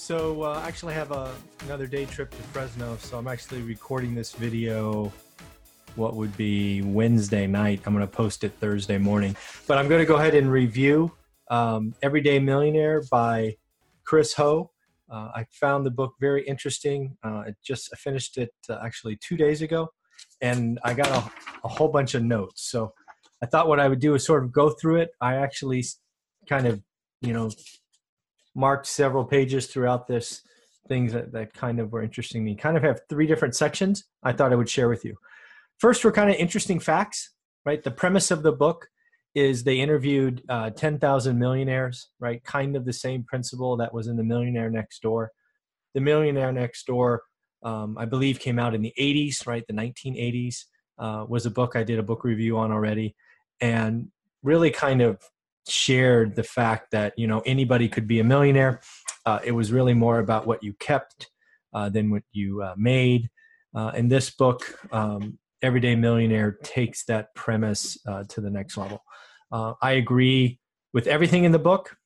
So, uh, I actually have a, another day trip to Fresno, so I'm actually recording this video. What would be Wednesday night? I'm going to post it Thursday morning, but I'm going to go ahead and review um, Everyday Millionaire by Chris Ho. Uh, I found the book very interesting. Uh, I just I finished it uh, actually two days ago, and I got a, a whole bunch of notes. So I thought what I would do is sort of go through it. I actually kind of, you know, marked several pages throughout this, things that, that kind of were interesting me. Kind of have three different sections I thought I would share with you. First, were kind of interesting facts, right? The premise of the book is they interviewed uh, 10,000 millionaires, right? Kind of the same principle that was in The Millionaire Next Door. The Millionaire Next Door, um, I believe, came out in the 80s, right? The 1980s uh, was a book I did a book review on already and really kind of shared the fact that you know anybody could be a millionaire. Uh, it was really more about what you kept uh, than what you uh, made. Uh, in this book, um, Everyday Millionaire takes that premise uh, to the next level. Uh, I agree with everything in the book.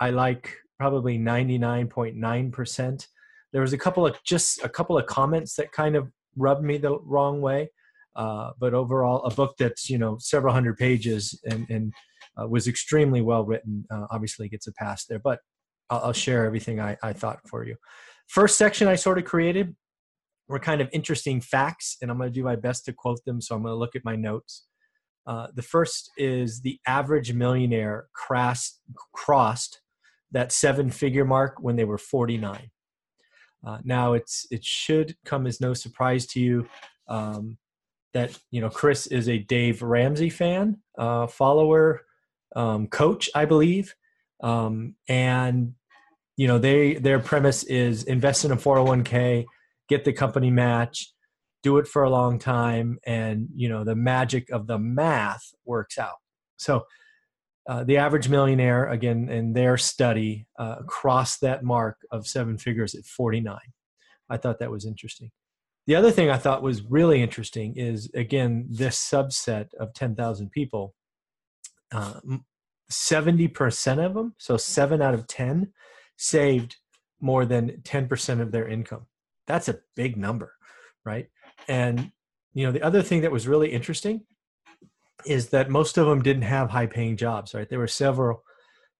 I like probably 99.9%. There was a couple of just a couple of comments that kind of rubbed me the wrong way. Uh, but overall, a book that's you know several hundred pages and, and uh, was extremely well written. Uh, obviously, gets a pass there, but I'll, I'll share everything I, I, thought for you. First section I sort of created were kind of interesting facts, and I'm going to do my best to quote them. So I'm going to look at my notes. Uh, the first is the average millionaire crossed, crossed that seven figure mark when they were 49. Uh, now it's it should come as no surprise to you um, that you know Chris is a Dave Ramsey fan, uh, follower, um, coach, I believe, um, and you know they their premise is invest in a 401k, get the company match, do it for a long time, and you know the magic of the math works out. So. Uh, the average millionaire, again, in their study, uh, crossed that mark of seven figures at 49. I thought that was interesting. The other thing I thought was really interesting is again this subset of 10,000 people. Uh, 70% of them, so seven out of 10, saved more than 10% of their income. That's a big number, right? And you know the other thing that was really interesting is that most of them didn't have high paying jobs, right? There were several,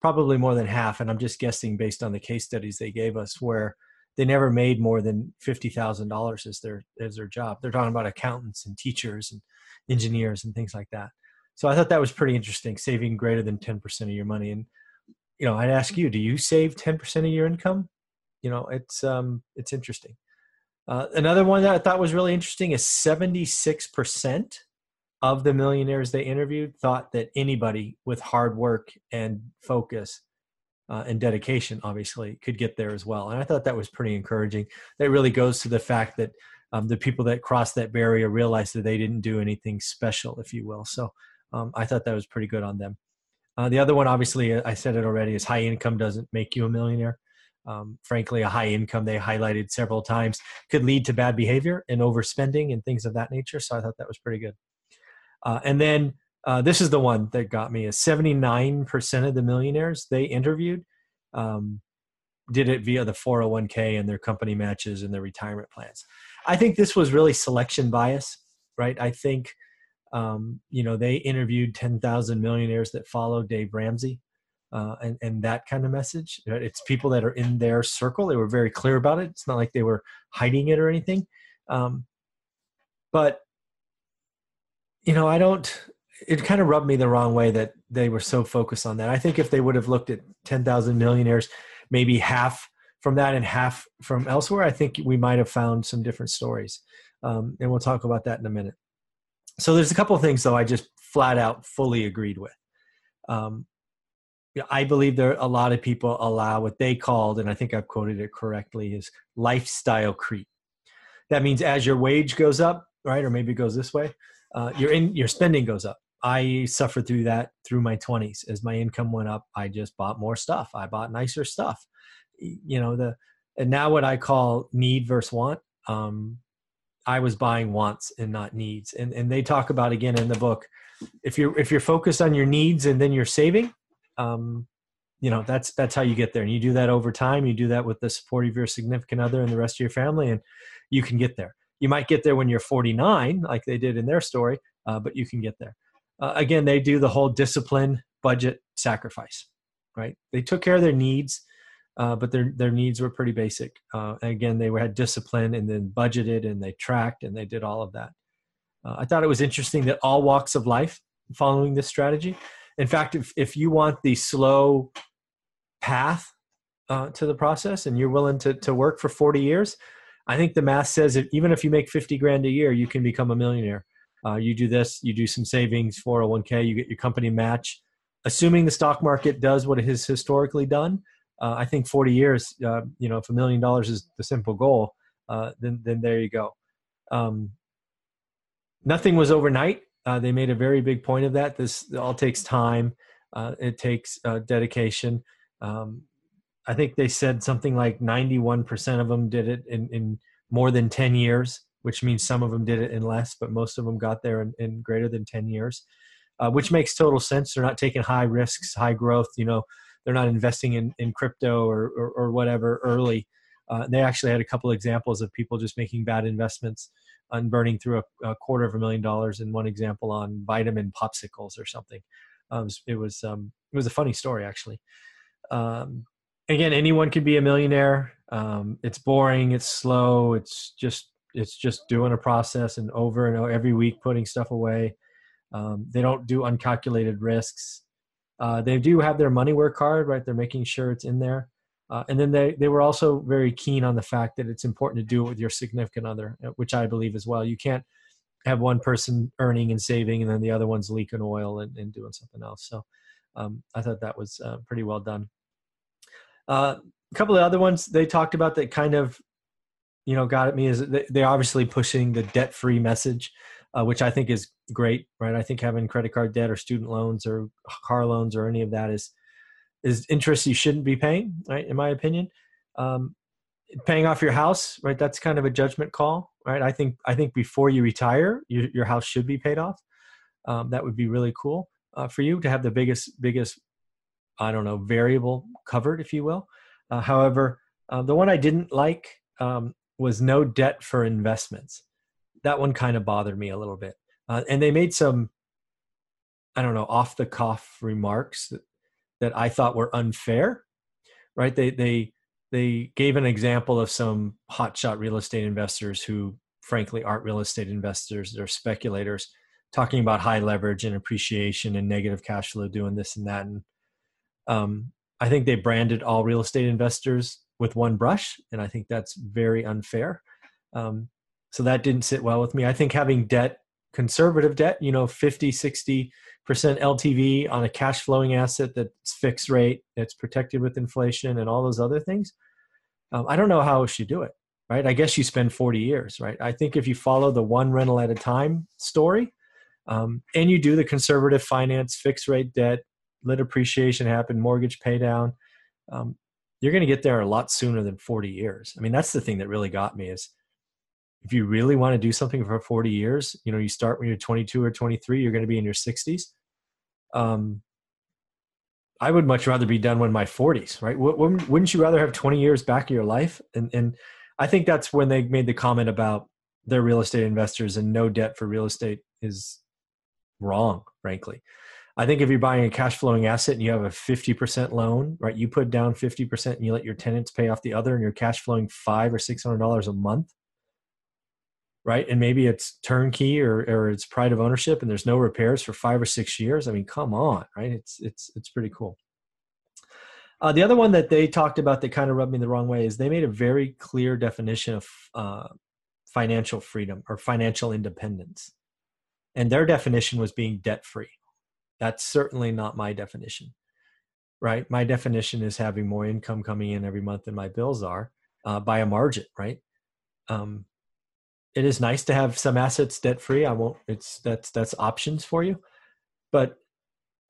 probably more than half, and I'm just guessing based on the case studies they gave us, where they never made more than fifty thousand dollars as their as their job. They're talking about accountants and teachers and engineers and things like that. So I thought that was pretty interesting, saving greater than ten percent of your money. And you know, I'd ask you, do you save ten percent of your income? You know, it's um, it's interesting. Uh, another one that I thought was really interesting is seventy six percent of the millionaires they interviewed thought that anybody with hard work and focus uh, and dedication, obviously, could get there as well. And I thought that was pretty encouraging. That really goes to the fact that um, the people that crossed that barrier realized that they didn't do anything special, if you will. So um, I thought that was pretty good on them. Uh, the other one, obviously, I said it already, is high income doesn't make you a millionaire. Um, frankly, a high income they highlighted several times could lead to bad behavior and overspending and things of that nature. So I thought that was pretty good. Uh, and then uh, this is the one that got me is 79% of the millionaires they interviewed um, did it via the 401k and their company matches and their retirement plans i think this was really selection bias right i think um, you know they interviewed 10000 millionaires that followed dave ramsey uh, and and that kind of message. It's people that are in their circle. They were very clear about it. It's not like they were hiding it or anything. Um, but you know, I don't. It kind of rubbed me the wrong way that they were so focused on that. I think if they would have looked at ten thousand millionaires, maybe half from that and half from elsewhere, I think we might have found some different stories. Um, and we'll talk about that in a minute. So there's a couple of things though I just flat out fully agreed with. Um, I believe there are a lot of people allow what they called, and I think I've quoted it correctly, is lifestyle creep. That means as your wage goes up, right, or maybe it goes this way, uh, your in your spending goes up. I suffered through that through my 20s. As my income went up, I just bought more stuff. I bought nicer stuff. You know the and now what I call need versus want. Um, I was buying wants and not needs, and and they talk about again in the book. If you're if you're focused on your needs and then you're saving, um, you know that's that's how you get there. And you do that over time. You do that with the support of your significant other and the rest of your family and you can get there. You might get there when you're 49 like they did in their story uh, but you can get there. Uh, again they do the whole discipline budget sacrifice right? They took care of their needs uh, but their their needs were pretty basic uh, again they had discipline and then budgeted and they tracked and they did all of that uh, i thought it was interesting that all walks of life following this strategy in fact, if, if you want the slow path uh, to the process and you're willing to, to work for 40 years, I think the math says that even if you make 50 grand a year, you can become a millionaire. Uh, you do this, you do some savings, 401k, you get your company match. Assuming the stock market does what it has historically done, uh, I think 40 years, uh, you know, if a million dollars is the simple goal, uh, then, then there you go. Um, nothing was overnight. Uh, they made a very big point of that. This all takes time. Uh, it takes uh, dedication. Um, I think they said something like 91% of them did it in, in more than 10 years, which means some of them did it in less, but most of them got there in, in greater than 10 years, which makes total sense. They're not taking high risks, high growth. You know, they're not investing in, in crypto or, or, or whatever early. Uh, they actually had a couple examples of people just making bad investments and burning through a, a, quarter of a million dollars in one example on vitamin popsicles or something. Um, it was um, it was a funny story actually. Um, again, anyone can be a millionaire. Um, it's boring. It's slow. It's just it's just doing a process and over and over every week putting stuff away. Um, they don't do uncalculated risks. Uh, they do have their money work hard, right? They're making sure it's in there. Uh, and then they, they were also very keen on the fact that it's important to do it with your significant other, uh, which I believe as well. You can't have one person earning and saving and then the other one's leaking oil and, and doing something else. So um, I thought that was uh, pretty well done. Uh, a couple of other ones they talked about that kind of, you know, got at me is they, they're obviously pushing the debt free message, uh, which I think is great, right? I think having credit card debt or student loans or car loans or any of that is is interest you shouldn't be paying, right? In my opinion, um, paying off your house, right? That's kind of a judgment call, right? I think I think before you retire, you, your house should be paid off. Um, that would be really cool uh, for you to have the biggest biggest I don't know variable covered, if you will. Uh, however, uh, the one I didn't like um, was no debt for investments. That one kind of bothered me a little bit, uh, and they made some I don't know off the cuff remarks that that I thought were unfair. Right? They they they gave an example of some hotshot real estate investors who frankly aren't real estate investors they're speculators talking about high leverage and appreciation and negative cash flow doing this and that and um, i think they branded all real estate investors with one brush and i think that's very unfair um, so that didn't sit well with me i think having debt conservative debt you know 50 60 percent LTV on a cash flowing asset that's fixed rate, that's protected with inflation and all those other things. Um, I don't know how you do it, right? I guess you spend 40 years, right? I think if you follow the one rental at a time story um, and you do the conservative finance, fixed rate debt, let appreciation happen, mortgage pay down, um, you're going to get there a lot sooner than 40 years. I mean, that's the thing that really got me is if you really want to do something for 40 years, you know, you start when you're 22 or 23, you're going to be in your 60s. Um, I would much rather be done when my 40s, right? Wouldn't you rather have 20 years back of your life? And, and I think that's when they made the comment about their real estate investors and no debt for real estate is wrong, frankly. I think if you're buying a cash flowing asset and you have a 50% loan, right, you put down 50% and you let your tenants pay off the other and you're cash flowing five or $600 a month, right? And maybe it's turnkey or, or it's pride of ownership and there's no repairs for five or six years. I mean, come on, right? It's, it's, it's pretty cool. Uh, the other one that they talked about that kind of rubbed me the wrong way is they made a very clear definition of uh, financial freedom or financial independence. And their definition was being debt free that's certainly not my definition, right? My definition is having more income coming in every month than my bills are uh, by a margin, right? Um, it is nice to have some assets debt free. I won't. It's that's that's options for you, but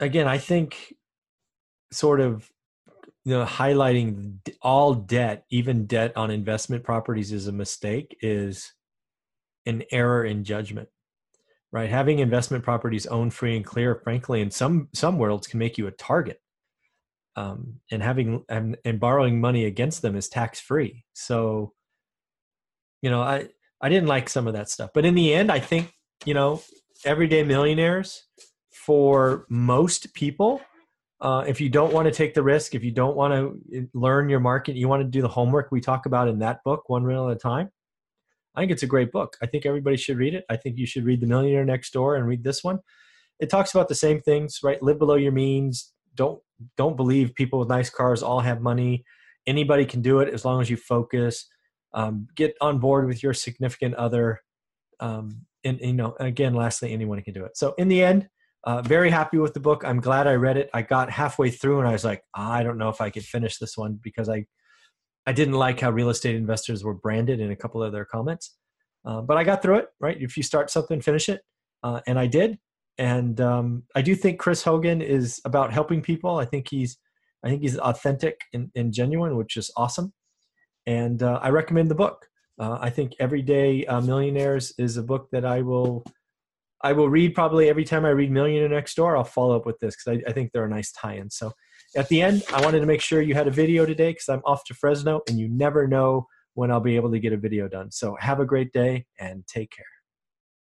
again, I think sort of you know highlighting all debt, even debt on investment properties, is a mistake. Is an error in judgment right? Having investment properties owned free and clear, frankly, in some some worlds can make you a target. Um, and having and, and borrowing money against them is tax free. So, you know, I I didn't like some of that stuff, but in the end, I think you know, everyday millionaires for most people. Uh, if you don't want to take the risk, if you don't want to uh, learn your market, you want to do the homework we talk about in that book, One Rental at a Time I think it's a great book. I think everybody should read it. I think you should read The Millionaire Next Door and read this one. It talks about the same things, right? Live below your means. Don't don't believe people with nice cars all have money. Anybody can do it as long as you focus. Um, get on board with your significant other. Um, and, you know, again, lastly, anyone can do it. So in the end, uh, very happy with the book. I'm glad I read it. I got halfway through and I was like, I don't know if I could finish this one because I I didn't like how real estate investors were branded in a couple of their comments, uh, but I got through it. Right, if you start something, finish it, uh, and I did. And um, I do think Chris Hogan is about helping people. I think he's, I think he's authentic and, and genuine, which is awesome. And uh, I recommend the book. Uh, I think Everyday uh, Millionaires is a book that I will, I will read probably every time I read Millionaire Next Door. I'll follow up with this because I, I think they're a nice tie-in. So at the end, I wanted to make sure you had a video today because I'm off to Fresno and you never know when I'll be able to get a video done. So have a great day and take care.